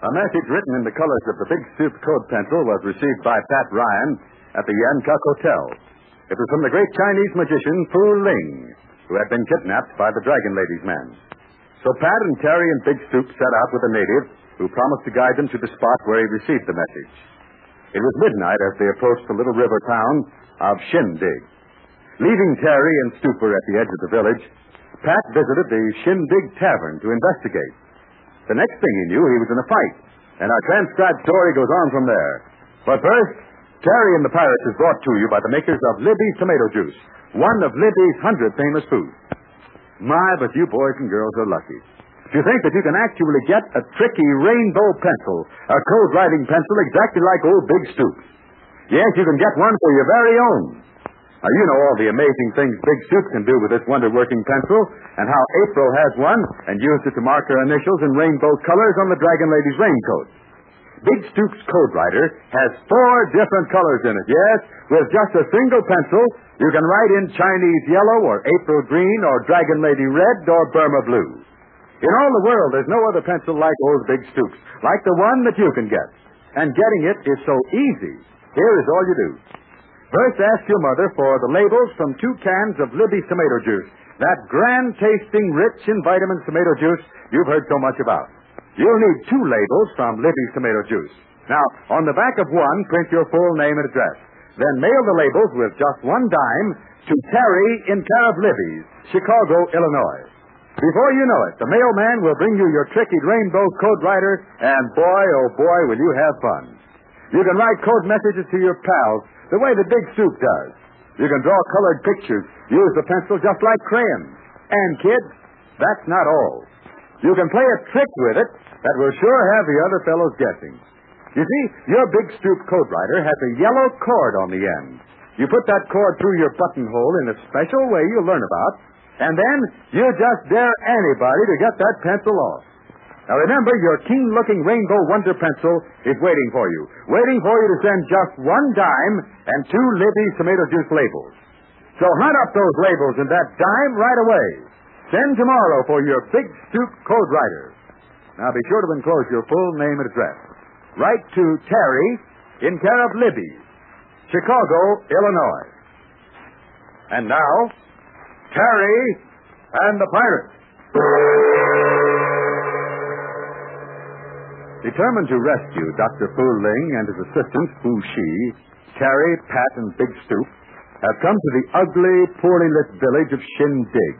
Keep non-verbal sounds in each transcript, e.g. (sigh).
A message written in the colors of the Big Stoop Code Pencil was received by Pat Ryan at the Yancock Hotel. It was from the great Chinese magician Fu Ling, who had been kidnapped by the Dragon Lady's men. So Pat and Terry and Big Stoop set out with a native who promised to guide them to the spot where he received the message. It was midnight as they approached the little river town of Shindig. Leaving Terry and Stupor at the edge of the village, Pat visited the Shindig Tavern to investigate. The next thing he knew, he was in a fight. And our transcribed story goes on from there. But first, Terry and the Pirates is brought to you by the makers of Libby's Tomato Juice, one of Libby's hundred famous foods. My, but you boys and girls are lucky. If you think that you can actually get a tricky rainbow pencil, a code writing pencil exactly like old Big Stoops. Yes, you can get one for your very own. Now, you know all the amazing things Big Stoop can do with this wonder-working pencil, and how April has one and used it to mark her initials in rainbow colors on the Dragon Lady's raincoat. Big Stoop's Code Writer has four different colors in it, yes. With just a single pencil, you can write in Chinese yellow or April green or Dragon Lady red or Burma blue. In all the world, there's no other pencil like old Big Stoops, like the one that you can get. And getting it is so easy. Here is all you do. First, ask your mother for the labels from two cans of Libby's tomato juice. That grand tasting, rich in vitamins tomato juice you've heard so much about. You'll need two labels from Libby's tomato juice. Now, on the back of one, print your full name and address. Then mail the labels with just one dime to Terry in care of Libby's, Chicago, Illinois. Before you know it, the mailman will bring you your tricky rainbow code writer, and boy, oh boy, will you have fun. You can write code messages to your pals the way the Big Stoop does. You can draw colored pictures, use the pencil just like crayons. And, kids, that's not all. You can play a trick with it that will sure have the other fellows guessing. You see, your Big Stoop code writer has a yellow cord on the end. You put that cord through your buttonhole in a special way you'll learn about, and then you just dare anybody to get that pencil off. Now remember, your keen-looking rainbow wonder pencil is waiting for you. Waiting for you to send just one dime and two Libby's tomato juice labels. So hunt up those labels and that dime right away. Send tomorrow for your big stoop code writer. Now be sure to enclose your full name and address. Write to Terry in care of Libby, Chicago, Illinois. And now, Terry and the Pirates. Determined to rescue Dr. Fu Ling and his assistant, Fu Shi, Terry, Pat, and Big Stoop have come to the ugly, poorly lit village of Shindig,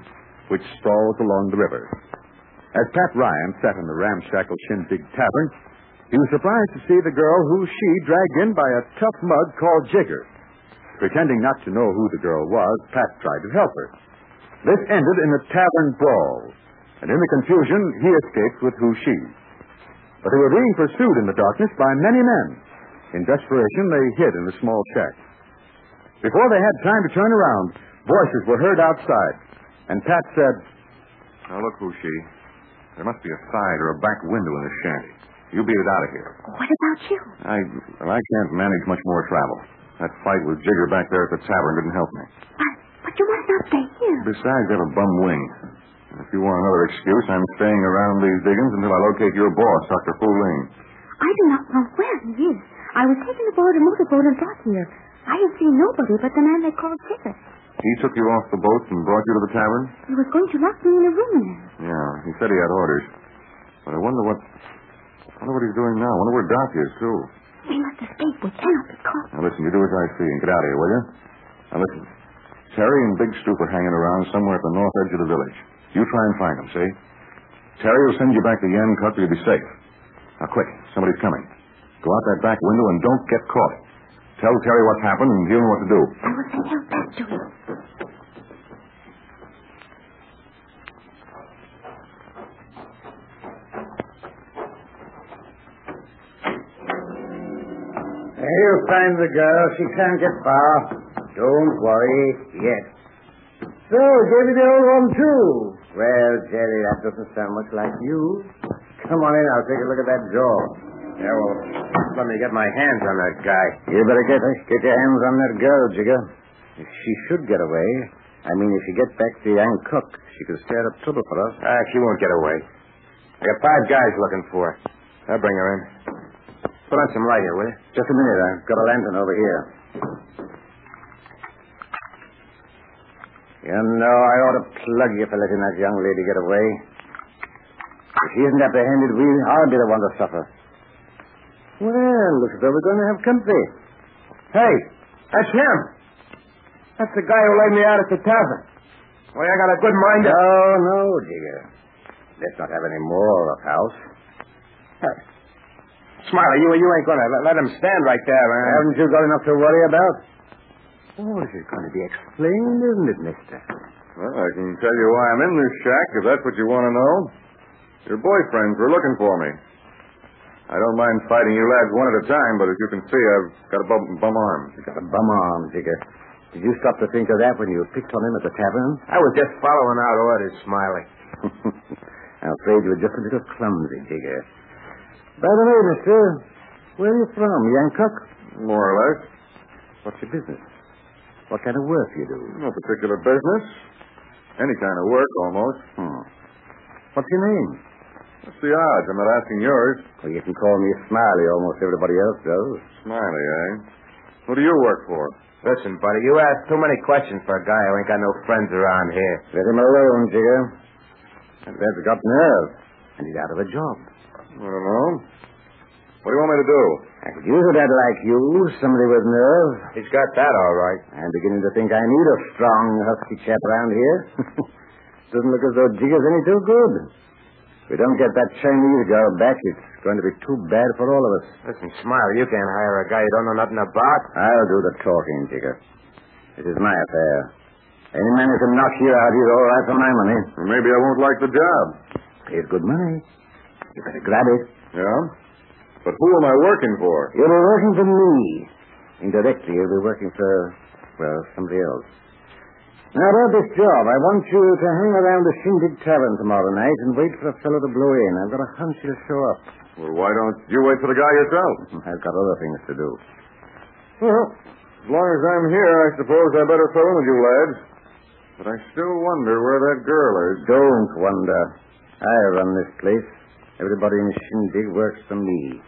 which sprawls along the river. As Pat Ryan sat in the ramshackle Shindig Tavern, he was surprised to see the girl Fu Shi dragged in by a tough mug called Jigger. Pretending not to know who the girl was, Pat tried to help her. This ended in a tavern brawl, and in the confusion, he escaped with Fu Shi. But they were being pursued in the darkness by many men. In desperation, they hid in a small shack. Before they had time to turn around, voices were heard outside, and Pat said, Now look, Fu Shi. There must be a side or a back window in this shanty. You beat it out of here. What about you? I well, I can't manage much more travel. That fight with Jigger back there at the tavern didn't help me. But, but you must not stay here. Besides, I have a bum wing. If you want another excuse, I'm staying around these diggings until I locate your boss, Dr. Fu Ling. I do not know where he is. I was taken aboard a motorboat and brought here. I have seen nobody but the man they called Tippet. He took you off the boat and brought you to the tavern? He was going to lock me in a room there. Yeah, he said he had orders. But I wonder what. I wonder what he's doing now. I wonder where Doc is, too. We must escape. We cannot be caught. Now, listen, you do as I see and get out of here, will you? Now, listen. Terry and Big Stoop are hanging around somewhere at the north edge of the village. You try and find them, see? Terry will send you back to you'll be safe. Now, quick. Somebody's coming. Go out that back window and don't get caught. Tell Terry what's happened and he'll know what to do. I will send help back to him. He'll find the girl. She can't get far. Don't worry yet. So, gave you the old one, too. Well, Jerry, that doesn't sound much like you. Come on in. I'll take a look at that jaw. Yeah, well, let me get my hands on that guy. You better get, get your hands on that girl, Jigger. If she should get away, I mean, if she gets back to Young Cook, she could stir up trouble for us. Ah, she won't get away. I got five guys looking for her. I'll bring her in. Put on some light here, will you? Just a minute. I've got a lantern over here. You know, I ought to plug you for letting that young lady get away. If she isn't apprehended, we, I'll be the one to suffer. Well, looks as though we're going to have company. Hey, that's him. That's the guy who laid me out at the tavern. Well, I got a good mind to... No, no, Jigger. Let's not have any more of house. Hey, Smiley, you, you ain't going to let, let him stand right there, man. Haven't you got enough to worry about? Oh, this is going to be explained, isn't it, mister? Well, I can tell you why I'm in this shack, if that's what you want to know. Your boyfriends were looking for me. I don't mind fighting you lads one at a time, but as you can see, I've got a bum, bum arm. You've got a bum arm, Jigger. Did you stop to think of that when you picked on him at the tavern? I was just following out orders, Smiley. (laughs) I'm afraid you were just a little clumsy, Jigger. By the way, mister, where are you from? Yancock? More or less. What's your business? What kind of work do you do? No particular business. Any kind of work, almost. Hmm. What's your name? What's the odds? I'm not asking yours. Well, you can call me Smiley. Almost everybody else does. Smiley, eh? Who do you work for? Listen, buddy, you ask too many questions for a guy who ain't got no friends around here. Let him alone, Jigger. That lad's got nerve, and he's out of a job. I don't know. What do you want me to do? I could use a lad like you, somebody with nerve. He's got that all right. I'm beginning to think I need a strong, husky chap around here. (laughs) Doesn't look as though Jigger's any too good. If we don't get that Chinese girl back, it's going to be too bad for all of us. Listen, Smiley, you can't hire a guy you don't know nothing about. I'll do the talking, Jigger. It is my affair. Any man who can knock you out, he's all right for my money. Well, maybe I won't like the job. Pays good money. You better grab it. Yeah? But who am I working for? You'll be working for me. Indirectly, you'll be working for, well, somebody else. Now, about this job, I want you to hang around the Shindig Tavern tomorrow night and wait for a fellow to blow in. I've got a hunch he'll show up. Well, why don't you wait for the guy yourself? (laughs) I've got other things to do. Well, as long as I'm here, I suppose I better in with you lads. But I still wonder where that girl is. Don't wonder. I run this place. Everybody in Shindig works for me.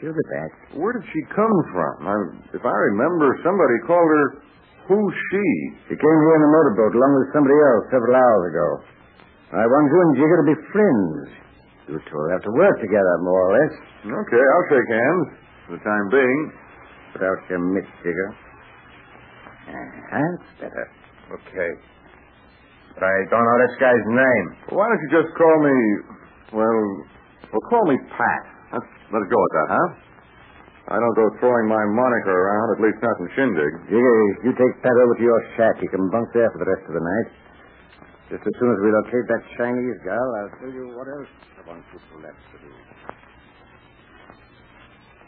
She'll be back. Where did she come from? I, if I remember, somebody called her Who's She. She came here in a motorboat along with somebody else several hours ago. I want you and Jigger to be friends. You two will have to work together, more or less. Okay, I'll shake hands for the time being. Put out your mitts, Jigger. Ah, That's better. Okay. But I don't know this guy's name. Why don't you just call me, well, well, call me Pat. Let's let it go at that, huh? I don't go throwing my moniker around, at least not in Shindig. Jigger, you take Pat over to your shack. You can bunk there for the rest of the night. Just as soon as we locate that Chinese girl, I'll tell you what else I want you to left to do.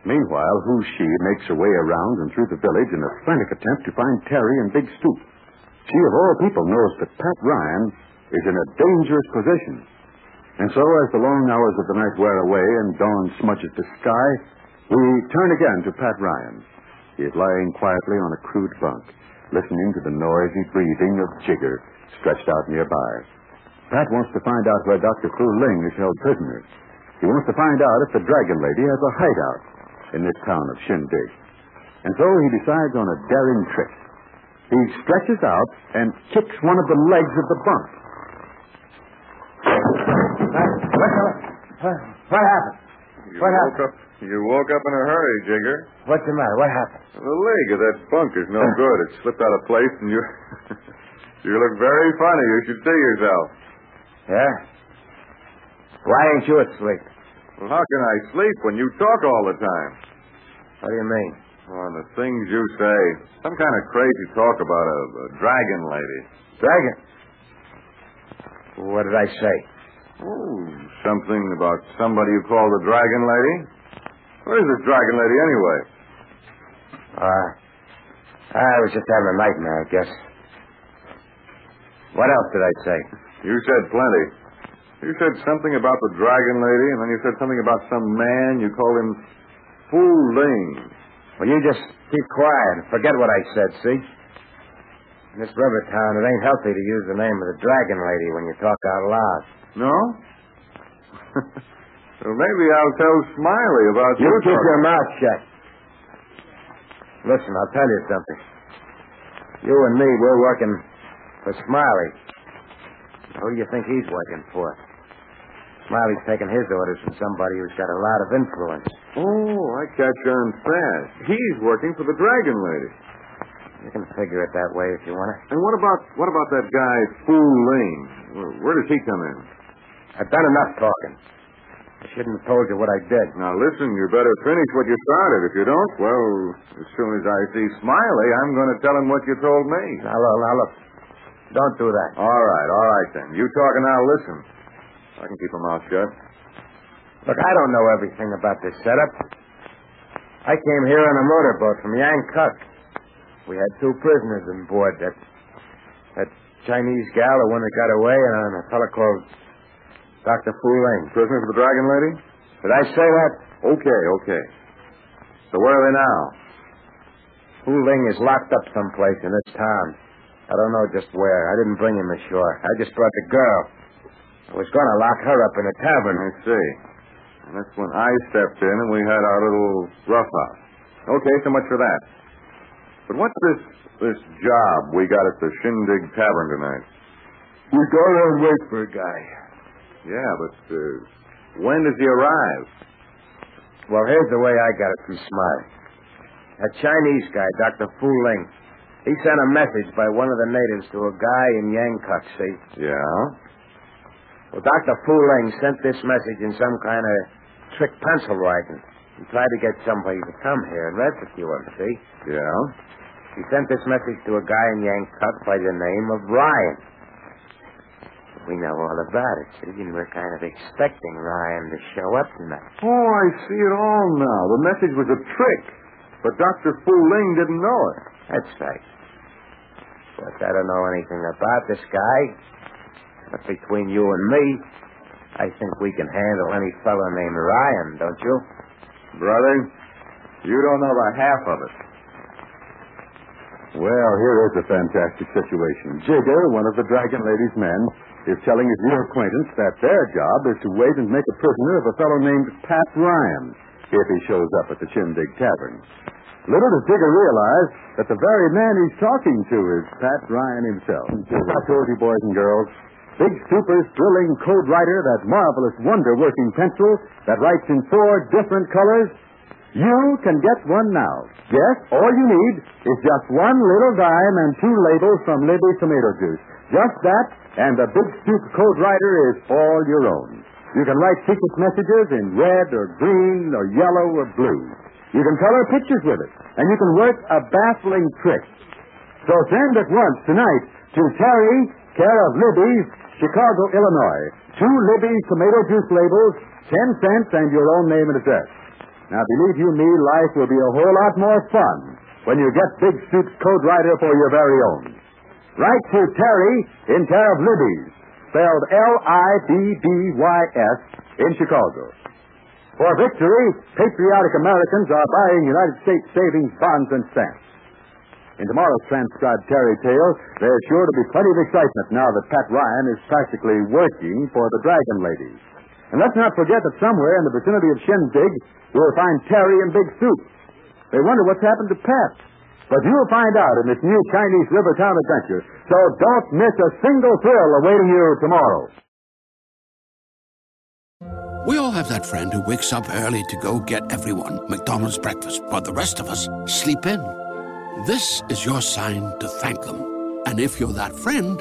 Meanwhile, Fu Shi makes her way around and through the village in a frantic attempt to find Terry and Big Stoop. She, of all people, knows that Pat Ryan is in a dangerous position. And so, as the long hours of the night wear away and dawn smudges the sky, we turn again to Pat Ryan. He is lying quietly on a crude bunk, listening to the noisy breathing of Jigger stretched out nearby. Pat wants to find out where Dr. Fu Ling is held prisoner. He wants to find out if the Dragon Lady has a hideout in this town of Shindig. And so he decides on a daring trick. He stretches out and kicks one of the legs of the bunk. What happened? You What woke happened? up. You woke up in a hurry, Jigger. What's the matter? What happened? The leg of that bunk is no good. It slipped out of place, and you. (laughs) you look very funny. You should see yourself. Yeah? Why ain't you asleep? Well, how can I sleep when you talk all the time? What do you mean? Oh, the things you say. Some kind of crazy talk about a, a dragon lady. Dragon? What did I say? Oh, something about somebody you call the dragon lady? Where's this dragon lady anyway? Uh, I was just having a nightmare, I guess. What else did I say? You said plenty. You said something about the dragon lady, and then you said something about some man. You called him Fu Ling. Well, you just keep quiet and forget what I said, see? In this river town, it ain't healthy to use the name of the dragon lady when you talk out loud. No? (laughs) well, maybe I'll tell Smiley about You your keep talk. your mouth shut. Listen, I'll tell you something. You and me, we're working for Smiley. Who do you think he's working for? Smiley's taking his orders from somebody who's got a lot of influence. Oh, I catch on fast. He's working for the dragon lady. You can figure it that way if you want to. And what about what about that guy Fu Ling? Where, does he come in? I've done enough talking. I shouldn't have told you what I did. Now listen, you better finish what you started. If you don't, well, as soon as I see Smiley, I'm going to tell him what you told me. Now, look, now look. Don't do that. All right, all right then. You talk and I'll listen. I can keep my mouth shut. Look, I don't know everything about this setup. I came here on a motorboat from Yangkuk. We had two prisoners on board. That that Chinese gal, the one that got away, and a fellow called Dr. Fu Ling. Prisoner for the dragon lady? Did I say that? Okay, okay. So where are they now? Fu Ling is locked up someplace in this town. I don't know just where. I didn't bring him ashore. I just brought the girl. I was going to lock her up in a tavern. I see. And that's when I stepped in and we had our little roughhouse. Okay, so much for that. But what's this this job we got at the Shindig Tavern tonight? We go there and wait for a guy. Yeah, but uh, when does he arrive? Well, here's the way I got it from Smiley. A Chinese guy, Dr. Fu Ling, he sent a message by one of the natives to a guy in Yangkuk, see? Yeah. Well, Dr. Fu Ling sent this message in some kind of trick pencil writing. He tried to get somebody to come here and rescue him, see? Yeah. He sent this message to a guy in Yangkuk by the name of Ryan. We know all about it, see? And we're kind of expecting Ryan to show up tonight. Oh, I see it all now. The message was a trick. But Dr. Fu Ling didn't know it. That's right. But I don't know anything about this guy. But between you and me, I think we can handle any fellow named Ryan, don't you? Brother, you don't know the half of it. Well, here is a fantastic situation. Jigger, one of the Dragon Lady's men, is telling his new acquaintance that their job is to wait and make a prisoner of a fellow named Pat Ryan if he shows up at the Shindig Tavern. Little does Jigger realize that the very man he's talking to is Pat Ryan himself. I told you, boys and girls, Big Stoop's thrilling code writer, that marvelous wonder-working pencil that writes in four different colors, you can get one now. Yes, all you need is just one little dime and two labels from Libby Tomato Juice. Just that, and the Big Super Code Writer is all your own. You can write secret messages in red or green or yellow or blue. You can color pictures with it, and you can work a baffling trick. So send at once tonight to Terry, care of Libby's, Chicago, Illinois. Two Libby's tomato juice labels, ten cents, and your own name and address. Now, believe you me, life will be a whole lot more fun when you get Big Stoop's Code Writer for your very own. Write to Terry in care of Libby's, spelled L-I-B-B-Y-S, in Chicago. For victory, patriotic Americans are buying United States savings bonds and stamps. In tomorrow's transcribed Terry tale, there's sure to be plenty of excitement now that Pat Ryan is practically working for the Dragon Lady. And let's not forget that somewhere in the vicinity of Shindig, we'll find Terry and Big Stoop. They wonder what's happened to Pat. But you'll find out in this new Chinese River Town adventure. So don't miss a single thrill awaiting you tomorrow. We all have that friend who wakes up early to go get everyone McDonald's breakfast, while the rest of us sleep in. This is your sign to thank them. And if you're that friend,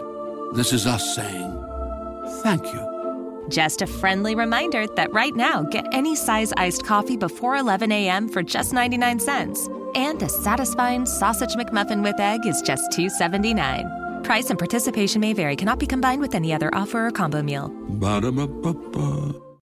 this is us saying thank you. Just a friendly reminder that right now, get any size iced coffee before 11 a.m. for just 99 cents. And a satisfying sausage McMuffin with egg is just $2.79. Price and participation may vary, cannot be combined with any other offer or combo meal. Ba-da-ba-ba-ba.